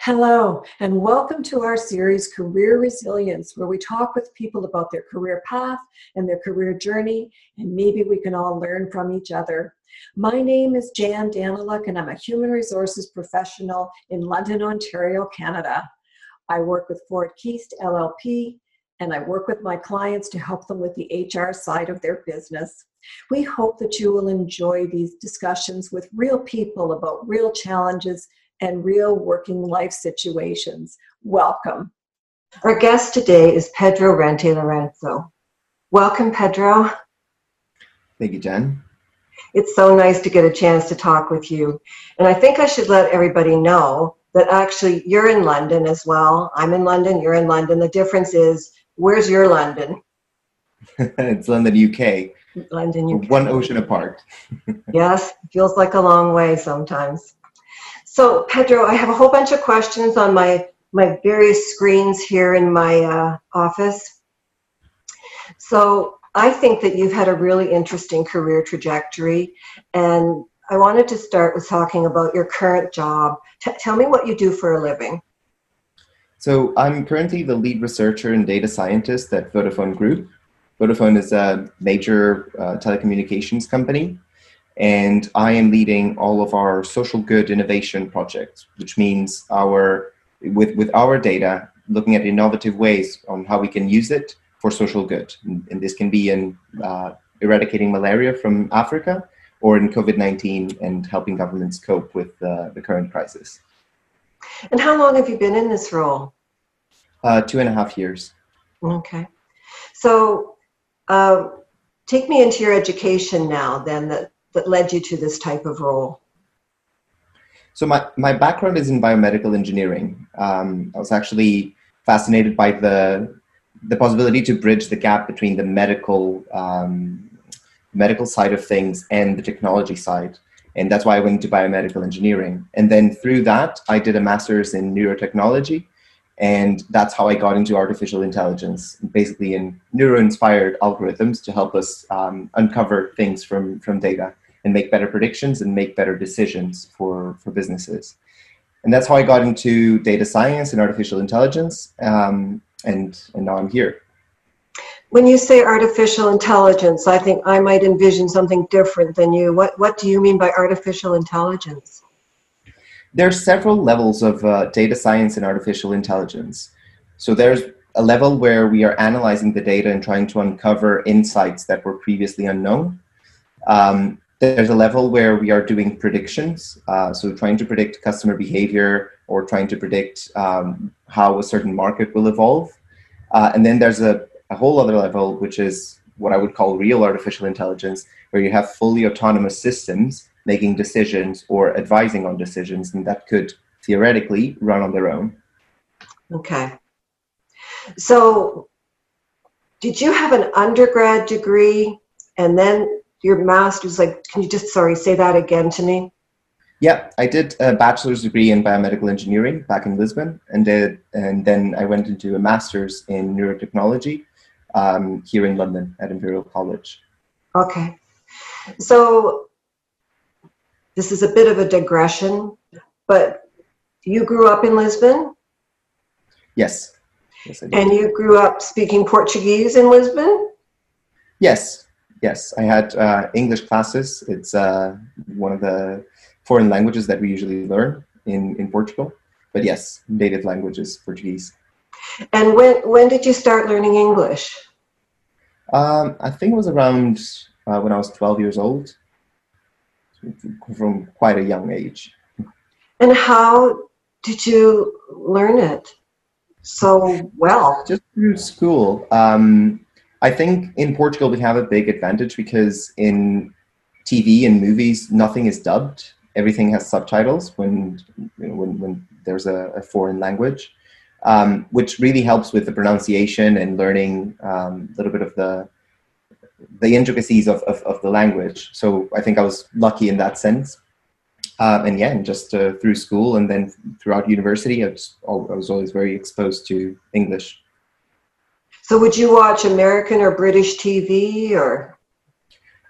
Hello, and welcome to our series Career Resilience, where we talk with people about their career path and their career journey, and maybe we can all learn from each other. My name is Jan Daniluk, and I'm a human resources professional in London, Ontario, Canada. I work with Ford Keast LLP, and I work with my clients to help them with the HR side of their business. We hope that you will enjoy these discussions with real people about real challenges and real working life situations. Welcome. Our guest today is Pedro Rente Lorenzo. Welcome, Pedro. Thank you, Jen. It's so nice to get a chance to talk with you. And I think I should let everybody know that actually you're in London as well. I'm in London, you're in London. The difference is, where's your London? it's London, UK. London, UK. One ocean apart. yes, feels like a long way sometimes. So, Pedro, I have a whole bunch of questions on my, my various screens here in my uh, office. So, I think that you've had a really interesting career trajectory, and I wanted to start with talking about your current job. T- tell me what you do for a living. So, I'm currently the lead researcher and data scientist at Vodafone Group. Vodafone is a major uh, telecommunications company and I am leading all of our social good innovation projects, which means our with with our data, looking at innovative ways on how we can use it for social good, and, and this can be in uh, eradicating malaria from Africa or in COVID nineteen and helping governments cope with uh, the current crisis. And how long have you been in this role? Uh, two and a half years. Okay, so. Uh, take me into your education now then that that led you to this type of role? So my, my background is in biomedical engineering. Um, I was actually fascinated by the the possibility to bridge the gap between the medical um, medical side of things and the technology side, and that's why I went into biomedical engineering. And then through that, I did a master's in neurotechnology, and that's how I got into artificial intelligence, basically in neuro-inspired algorithms to help us um, uncover things from from data and make better predictions and make better decisions for, for businesses. And that's how I got into data science and artificial intelligence. Um, and, and now I'm here. When you say artificial intelligence, I think I might envision something different than you. What, what do you mean by artificial intelligence? There are several levels of uh, data science and artificial intelligence. So there's a level where we are analyzing the data and trying to uncover insights that were previously unknown. Um, there's a level where we are doing predictions, uh, so trying to predict customer behavior or trying to predict um, how a certain market will evolve. Uh, and then there's a, a whole other level, which is what I would call real artificial intelligence, where you have fully autonomous systems making decisions or advising on decisions, and that could theoretically run on their own. Okay. So, did you have an undergrad degree and then your master's like can you just sorry say that again to me yeah i did a bachelor's degree in biomedical engineering back in lisbon and did and then i went into a master's in neurotechnology um, here in london at imperial college okay so this is a bit of a digression but you grew up in lisbon yes, yes and you grew up speaking portuguese in lisbon yes Yes, I had uh, English classes. It's uh, one of the foreign languages that we usually learn in, in Portugal. But yes, native language is Portuguese. And when, when did you start learning English? Um, I think it was around uh, when I was 12 years old, from quite a young age. And how did you learn it so well? Just through school. Um, I think in Portugal we have a big advantage because in TV and movies nothing is dubbed. Everything has subtitles when you know, when, when there's a, a foreign language, um, which really helps with the pronunciation and learning um, a little bit of the the intricacies of, of, of, the language. So I think I was lucky in that sense. Um, and yeah, and just uh, through school and then throughout university, I was, I was always very exposed to English. So would you watch American or British TV or?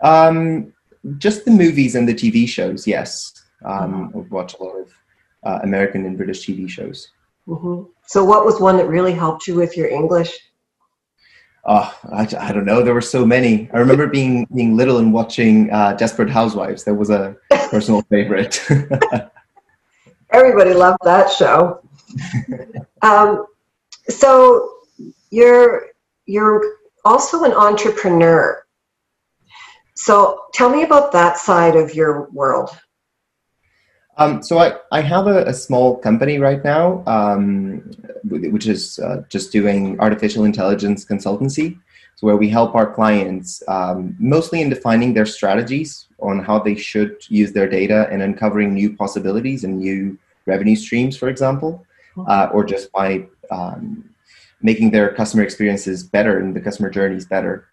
Um, just the movies and the TV shows. Yes, um, I would watch a lot of uh, American and British TV shows. Mm-hmm. So, what was one that really helped you with your English? Oh, I, I don't know. There were so many. I remember being being little and watching uh, Desperate Housewives. That was a personal favorite. Everybody loved that show. um, so you're you're also an entrepreneur. So tell me about that side of your world. Um, so I, I have a, a, small company right now, um, which is uh, just doing artificial intelligence consultancy. So where we help our clients um, mostly in defining their strategies on how they should use their data and uncovering new possibilities and new revenue streams, for example, uh, or just by um, making their customer experiences better and the customer journeys better.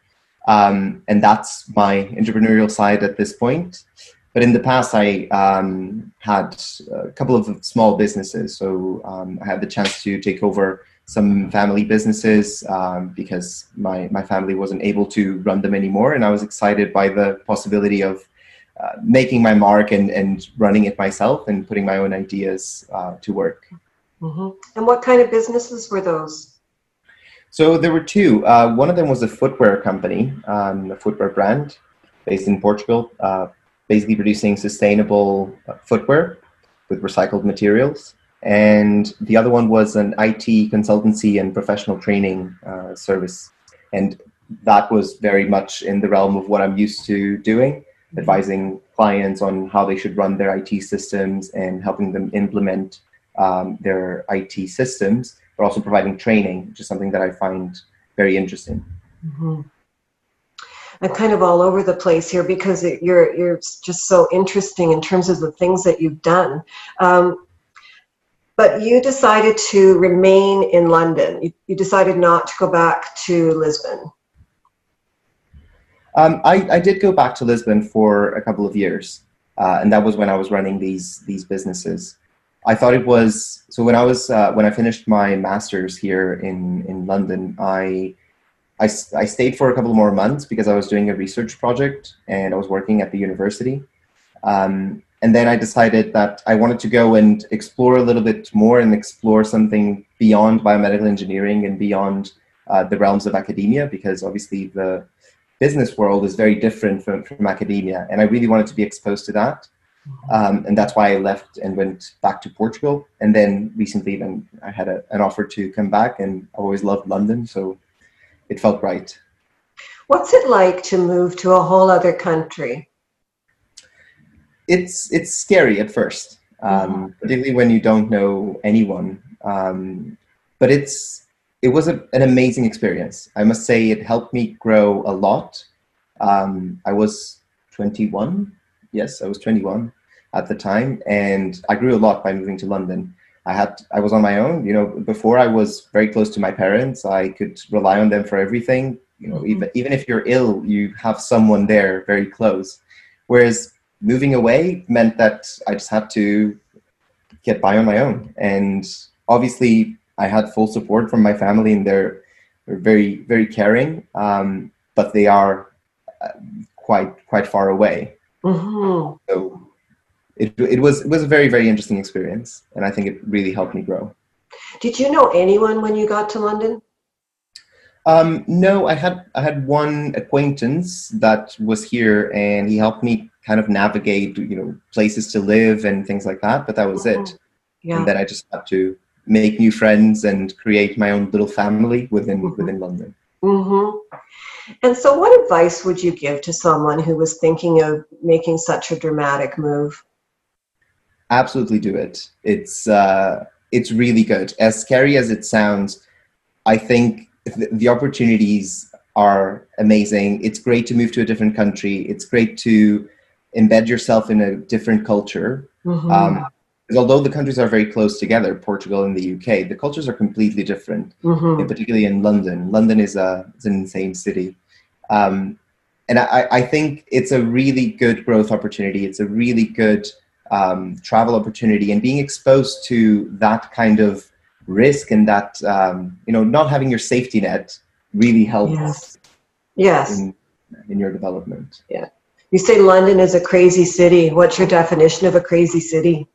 Um, and that's my entrepreneurial side at this point. But in the past, I um, had a couple of small businesses. So um, I had the chance to take over some family businesses um, because my, my family wasn't able to run them anymore. And I was excited by the possibility of uh, making my mark and, and running it myself and putting my own ideas uh, to work. Mm-hmm. And what kind of businesses were those? So there were two. Uh, one of them was a footwear company, um, a footwear brand based in Portugal, uh, basically producing sustainable footwear with recycled materials. And the other one was an IT consultancy and professional training uh, service. And that was very much in the realm of what I'm used to doing, advising clients on how they should run their IT systems and helping them implement um, their IT systems, but also providing training, which is something that I find very interesting. Mm-hmm. I'm kind of all over the place here because it, you're you're just so interesting in terms of the things that you've done. Um, but you decided to remain in London. You, you decided not to go back to Lisbon. Um, I, I, did go back to Lisbon for a couple of years, uh, and that was when I was running these these businesses. I thought it was so when I was uh, when I finished my masters here in in London. I I, I stayed for a couple more months because I was doing a research project and I was working at the university. Um, and then I decided that I wanted to go and explore a little bit more and explore something beyond biomedical engineering and beyond uh, the realms of academia because obviously the business world is very different from, from academia. And I really wanted to be exposed to that. Um, and that's why I left and went back to Portugal. And then recently, then I had a, an offer to come back, and I always loved London, so it felt right. What's it like to move to a whole other country? It's it's scary at first, um, mm-hmm. particularly when you don't know anyone. Um, but it's it was a, an amazing experience. I must say, it helped me grow a lot. Um, I was 21. Yes, I was 21 at the time, and I grew a lot by moving to London. I had I was on my own. You know, before I was very close to my parents. I could rely on them for everything. You know, mm-hmm. even even if you're ill, you have someone there very close. Whereas moving away meant that I just had to get by on my own. And obviously, I had full support from my family, and they're, they're very very caring. Um, but they are uh, quite quite far away. Mm-hmm. So it, it was it was a very very interesting experience, and I think it really helped me grow. Did you know anyone when you got to London? Um, no, I had I had one acquaintance that was here, and he helped me kind of navigate, you know, places to live and things like that. But that was mm-hmm. it. Yeah. And then I just had to make new friends and create my own little family within mm-hmm. within London. Mm-hmm. And so, what advice would you give to someone who was thinking of making such a dramatic move? Absolutely do it. It's uh, it's really good. As scary as it sounds, I think the, the opportunities are amazing. It's great to move to a different country. It's great to embed yourself in a different culture. Mm-hmm. Um, although the countries are very close together, Portugal and the UK, the cultures are completely different. Mm-hmm. particularly in London. London is a is an insane city. Um, and I, I think it's a really good growth opportunity. It's a really good um, travel opportunity and being exposed to that kind of risk and that um, you know not having your safety net really helps yes, yes. In, in your development yeah you say london is a crazy city what's your definition of a crazy city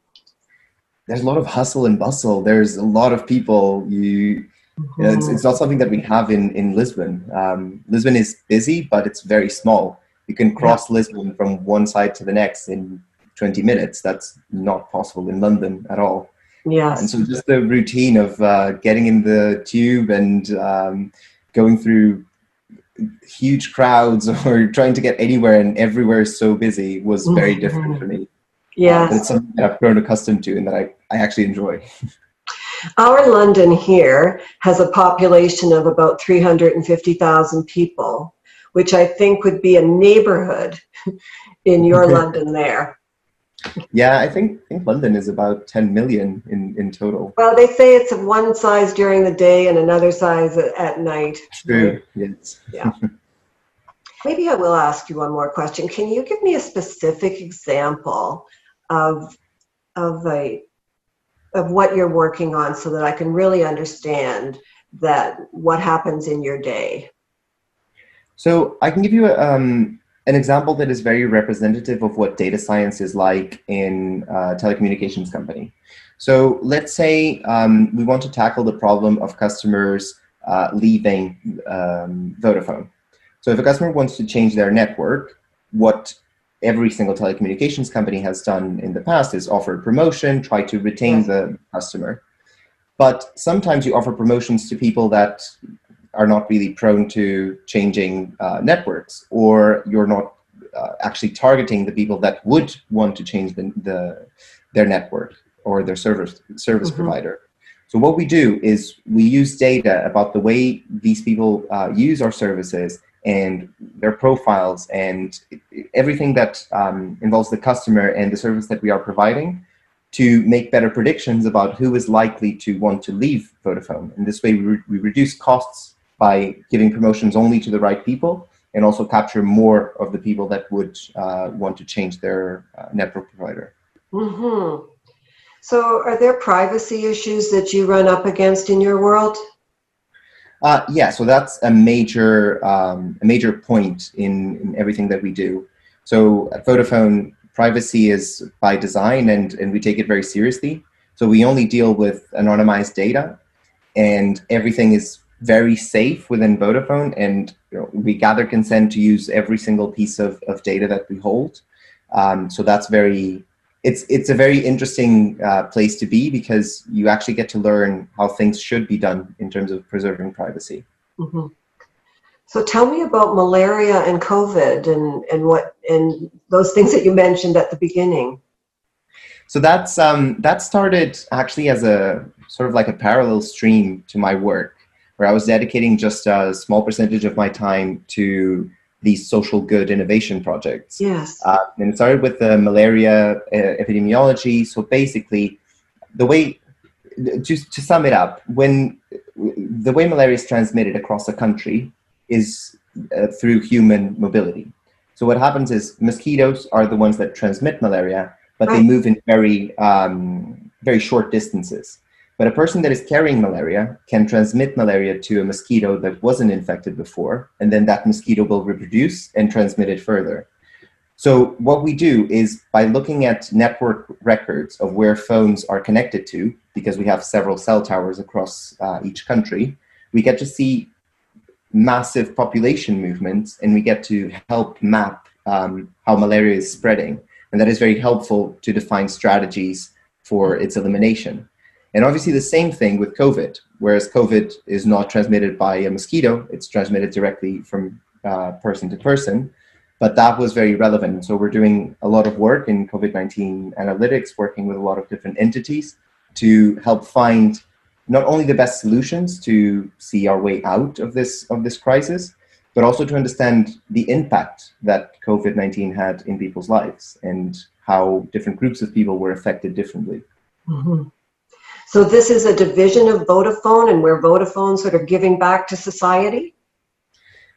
there's a lot of hustle and bustle. There's a lot of people. You, you know, it's, it's not something that we have in in Lisbon. Um, Lisbon is busy, but it's very small. You can cross yeah. Lisbon from one side to the next in 20 minutes. That's not possible in London at all. Yes. And so just the routine of uh, getting in the tube and um, going through huge crowds or trying to get anywhere and everywhere is so busy was very mm-hmm. different for me. Yeah. Uh, it's something that I've grown accustomed to and that I, I actually enjoy. Our London here has a population of about 350,000 people, which I think would be a neighborhood in your London there. Yeah, I think, I think London is about 10 million in, in total. Well, they say it's of one size during the day and another size at night. True, yes. Yeah. Maybe I will ask you one more question. Can you give me a specific example of, of, a, of what you're working on so that I can really understand that what happens in your day? So I can give you a, um, an example that is very representative of what data science is like in a telecommunications company. So let's say um, we want to tackle the problem of customers uh, leaving um, Vodafone. So if a customer wants to change their network, what every single telecommunications company has done in the past is offer a promotion, try to retain the customer. But sometimes you offer promotions to people that are not really prone to changing uh, networks, or you're not uh, actually targeting the people that would want to change the, the their network or their service service mm-hmm. provider. So what we do is we use data about the way these people uh, use our services and their profiles and everything that um, involves the customer and the service that we are providing to make better predictions about who is likely to want to leave Vodafone. And this way we, re- we reduce costs by giving promotions only to the right people and also capture more of the people that would uh, want to change their uh, network provider. Mm-hmm. So, are there privacy issues that you run up against in your world? Uh, yeah, so that's a major um, a major point in, in everything that we do. So at Vodafone, privacy is by design, and and we take it very seriously. So we only deal with anonymized data, and everything is very safe within Vodafone, and you know, we gather consent to use every single piece of, of data that we hold. Um, so that's very it's it's a very interesting uh, place to be because you actually get to learn how things should be done in terms of preserving privacy. Mm-hmm. So tell me about malaria and COVID and and what and those things that you mentioned at the beginning. So that's um, that started actually as a sort of like a parallel stream to my work where I was dedicating just a small percentage of my time to these social good innovation projects. Yes. Uh, and it started with the malaria uh, epidemiology. So basically, the way, just to sum it up, when the way malaria is transmitted across a country is uh, through human mobility. So what happens is mosquitoes are the ones that transmit malaria, but right. they move in very um, very short distances. But a person that is carrying malaria can transmit malaria to a mosquito that wasn't infected before, and then that mosquito will reproduce and transmit it further. So, what we do is by looking at network records of where phones are connected to, because we have several cell towers across uh, each country, we get to see massive population movements and we get to help map um, how malaria is spreading. And that is very helpful to define strategies for its elimination. And obviously, the same thing with COVID, whereas COVID is not transmitted by a mosquito, it's transmitted directly from uh, person to person. But that was very relevant. So, we're doing a lot of work in COVID 19 analytics, working with a lot of different entities to help find not only the best solutions to see our way out of this, of this crisis, but also to understand the impact that COVID 19 had in people's lives and how different groups of people were affected differently. Mm-hmm. So this is a division of Vodafone and where Vodafone sort of giving back to society?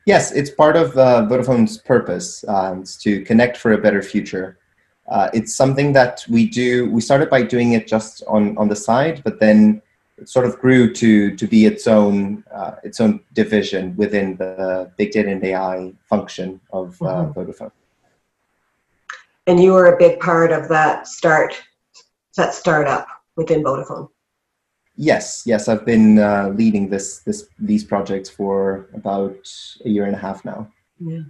Yes, it's part of uh, Vodafone's purpose um, to connect for a better future. Uh, it's something that we do. We started by doing it just on, on the side, but then it sort of grew to to be its own uh, its own division within the big data and AI function of uh, mm-hmm. Vodafone. And you were a big part of that start, that startup. within Vodafone. Yes, yes, I've been uh, leading this this these projects for about a year and a half now. Yeah,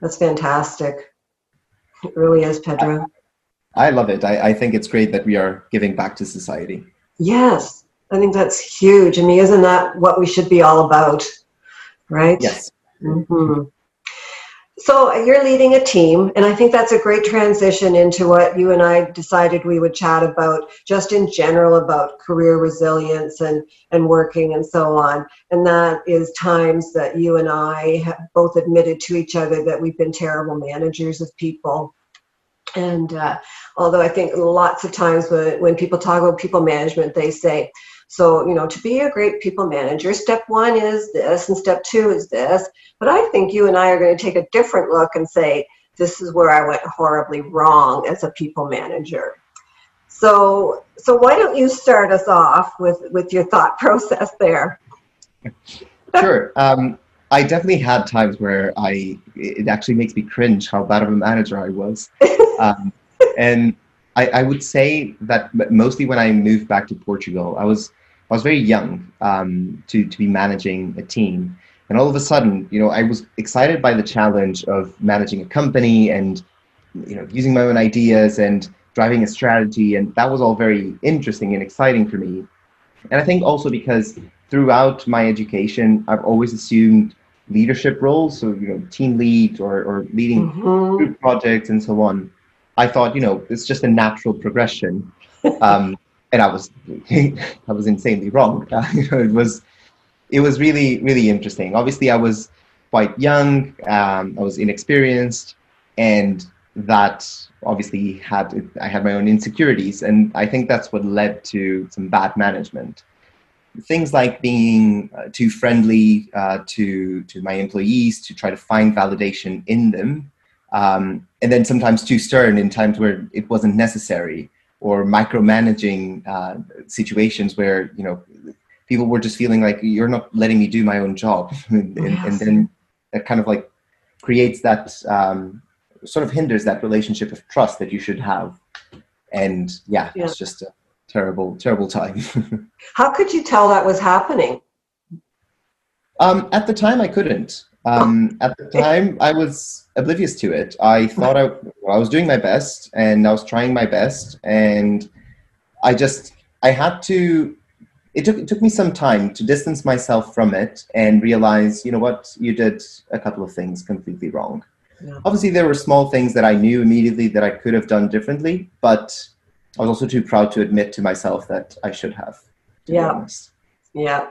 that's fantastic. It really is, Pedro. I love it. I, I think it's great that we are giving back to society. Yes, I think that's huge. I mean, isn't that what we should be all about? Right? Yes. Mm-hmm. So you're leading a team, and I think that's a great transition into what you and I decided we would chat about, just in general about career resilience and and working and so on. And that is times that you and I have both admitted to each other that we've been terrible managers of people. And uh, although I think lots of times when, when people talk about people management, they say, so, you know, to be a great people manager, step one is this and step two is this. But I think you and I are going to take a different look and say, this is where I went horribly wrong as a people manager. So, so why don't you start us off with, with your thought process there? sure. Um, I definitely had times where I it actually makes me cringe how bad of a manager I was, um, and I, I, would say that mostly when I moved back to Portugal, I was I was very young um, to to be managing a team, and all of a sudden, you know, I was excited by the challenge of managing a company and you know using my own ideas and driving a strategy, and that was all very interesting and exciting for me. And I think also because throughout my education, I've always assumed leadership roles, so you know, team lead or, or leading mm-hmm. group projects and so on. I thought, you know, it's just a natural progression. Um, and I was I was insanely wrong. Uh, you know, it was it was really really interesting. Obviously, I was quite young. Um, I was inexperienced, and that obviously had I had my own insecurities, and I think that's what led to some bad management. Things like being uh, too friendly uh, to to my employees to try to find validation in them, um, and then sometimes too stern in times where it wasn't necessary or micromanaging uh, situations where you know people were just feeling like you're not letting me do my own job. And, yes. and, then that kind of like creates that um, sort of hinders that relationship of trust that you should have. And yeah, yeah. it's just a terrible terrible time. How could you tell that was happening? Um, at the time i couldn't um, at the time i was oblivious to it. I thought I, I was doing my best and I was trying my best, and I just I had to. It took it took me some time to distance myself from it and realize, you know what, you did a couple of things completely wrong. Yeah. Obviously, there were small things that I knew immediately that I could have done differently, but I was also too proud to admit to myself that I should have. yeah. Yeah.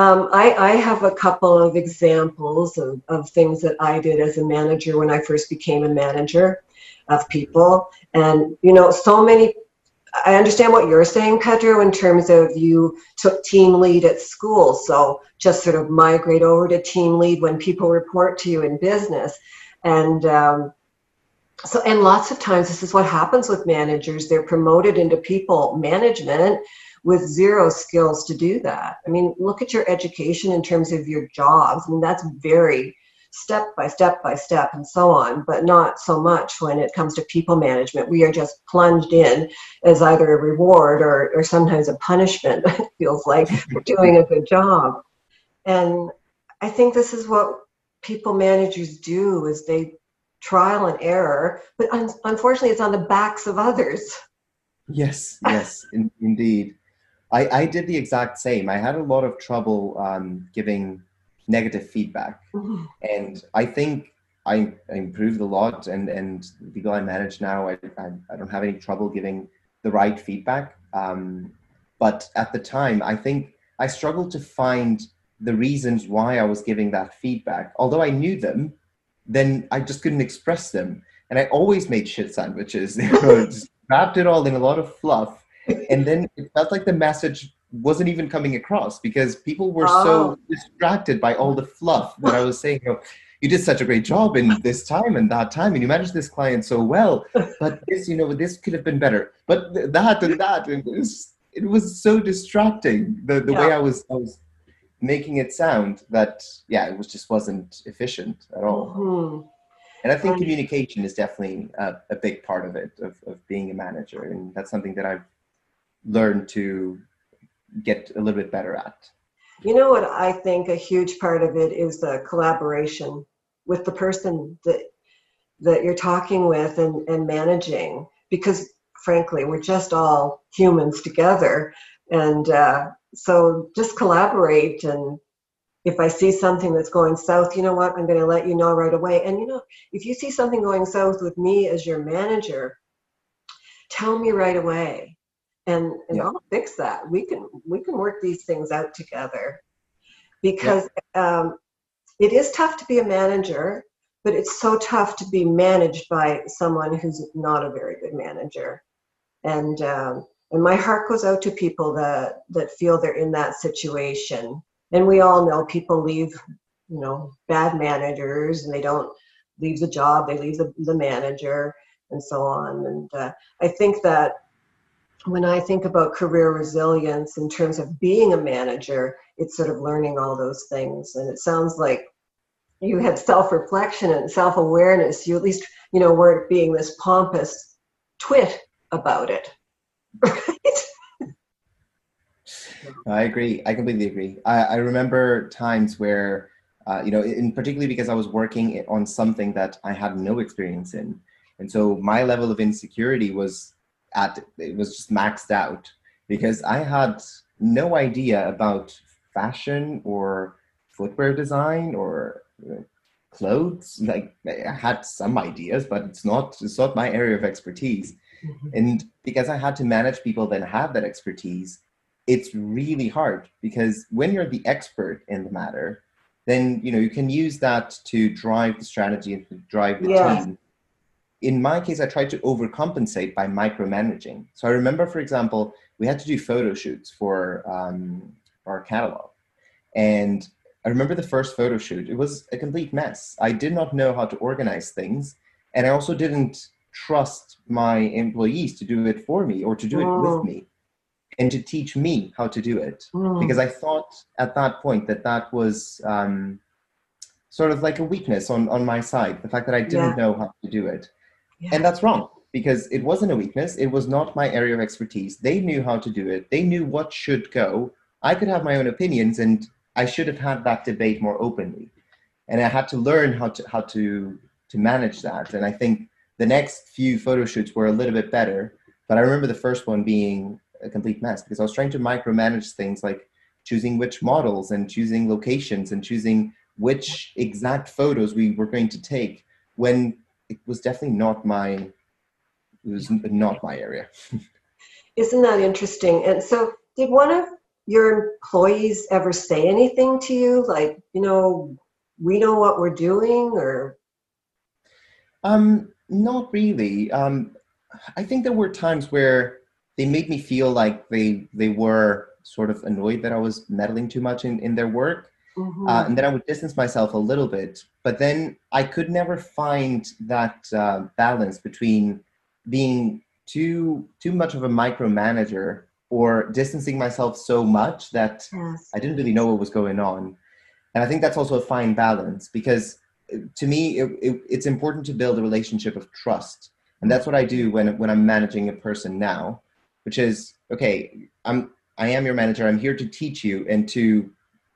Um, I, I, have a couple of examples of, of things that I did as a manager when I first became a manager of people. And, you know, so many, I understand what you're saying, Pedro, in terms of you took team lead at school. So just sort of migrate over to team lead when people report to you in business. And, um, so, and lots of times this is what happens with managers. They're promoted into people management with zero skills to do that. I mean, look at your education in terms of your jobs. I mean, that's very step by step by step and so on, but not so much when it comes to people management. We are just plunged in as either a reward or, or sometimes a punishment, it feels like, for doing a good job. And I think this is what people managers do is they trial and error, but un- unfortunately it's on the backs of others. Yes, yes, in, indeed. I, I did the exact same. I had a lot of trouble um, giving negative feedback, mm-hmm. and I think I, I, improved a lot. And and the people I manage now, I, I, I don't have any trouble giving the right feedback. Um, but at the time, I think I struggled to find the reasons why I was giving that feedback. Although I knew them, then I just couldn't express them. And I always made shit sandwiches. just wrapped it all in a lot of fluff and then it felt like the message wasn't even coming across because people were oh. so distracted by all the fluff that I was saying. You, know, you did such a great job in this time and that time, and you managed this client so well. But this, you know, this could have been better. But that and that, and it was, it was so distracting. The the yeah. way I was, I was making it sound that yeah, it was just wasn't efficient at all. Mm-hmm. And I think communication is definitely a, a big part of it, of, of being a manager, and that's something that I've learn to get a little bit better at. You know what I think a huge part of it is the collaboration with the person that that you're talking with and, and managing because frankly we're just all humans together and uh, so just collaborate and if I see something that's going south, you know what, I'm going to let you know right away. And you know, if you see something going south with me as your manager, tell me right away and and yeah. I'll fix that. We can we can work these things out together because yeah. um, it is tough to be a manager, but it's so tough to be managed by someone who's not a very good manager. And um, and my heart goes out to people that that feel they're in that situation. And we all know people leave, you know, bad managers, and they don't leave the job; they leave the, the manager, and so on. And uh, I think that when I think about career resilience in terms of being a manager, it's sort of learning all those things. And it sounds like you had self-reflection and self-awareness. You at least, you know, weren't being this pompous twit about it. Right? I agree. I completely agree. I, I remember times where, uh, you know, in particularly because I was working on something that I had no experience in, and so my level of insecurity was at it was just maxed out because I had no idea about fashion or footwear design or you know, clothes. Like I had some ideas, but it's not it's not my area of expertise. Mm-hmm. And because I had to manage people that have that expertise, it's really hard because when you're the expert in the matter, then you know you can use that to drive the strategy and to drive the yeah. team in my case, I tried to overcompensate by micromanaging. So I remember, for example, we had to do photo shoots for um, our catalog. And I remember the first photo shoot, it was a complete mess. I did not know how to organize things. And I also didn't trust my employees to do it for me or to do it with oh. me and to teach me how to do it. Mm. Because I thought at that point that that was um, sort of like a weakness on, on my side, the fact that I didn't yeah. know how to do it. Yeah. And that's wrong because it wasn't a weakness. It was not my area of expertise. They knew how to do it. They knew what should go. I could have my own opinions and I should have had that debate more openly. And I had to learn how to how to to manage that. And I think the next few photo shoots were a little bit better. But I remember the first one being a complete mess because I was trying to micromanage things like choosing which models and choosing locations and choosing which exact photos we were going to take when it was definitely not my it was not my area. Isn't that interesting? And so did one of your employees ever say anything to you? Like you know we know what we're doing or? Um not really. Um i think there were times where they made me feel like they they were sort of annoyed that i was meddling too much in in their work Mm-hmm. Uh, and then I would distance myself a little bit. But then I could never find that uh, balance between being too too much of a micromanager or distancing myself so much that yes. I didn't really know what was going on. And I think that's also a fine balance because uh, to me, it, it, it's important to build a relationship of trust. And that's what I do when, when I'm managing a person now, which is, okay, I'm, I am your manager. I'm here to teach you and to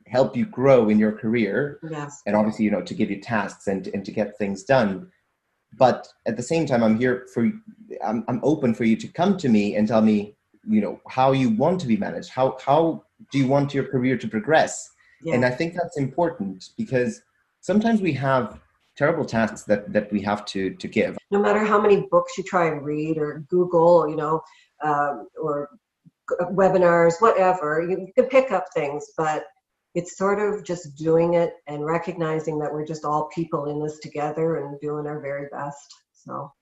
help you grow in your career yes. and obviously you know to give you tasks and, and to get things done but at the same time i'm here for I'm, I'm open for you to come to me and tell me you know how you want to be managed how how do you want your career to progress yeah. and i think that's important because sometimes we have terrible tasks that that we have to to give no matter how many books you try and read or google you know um, or webinars whatever you can pick up things but it's sort of just doing it and recognizing that we're just all people in this together and doing our very best. So,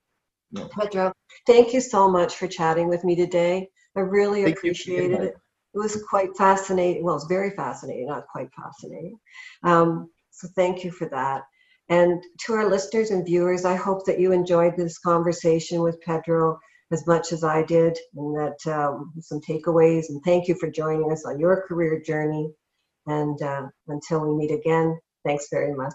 yeah. Pedro, thank you so much for chatting with me today. I really thank appreciated it. It was quite fascinating. Well, it's very fascinating, not quite fascinating. Um, so, thank you for that. And to our listeners and viewers, I hope that you enjoyed this conversation with Pedro as much as I did, and that um, some takeaways. And thank you for joining us on your career journey. And uh, until we meet again, thanks very much.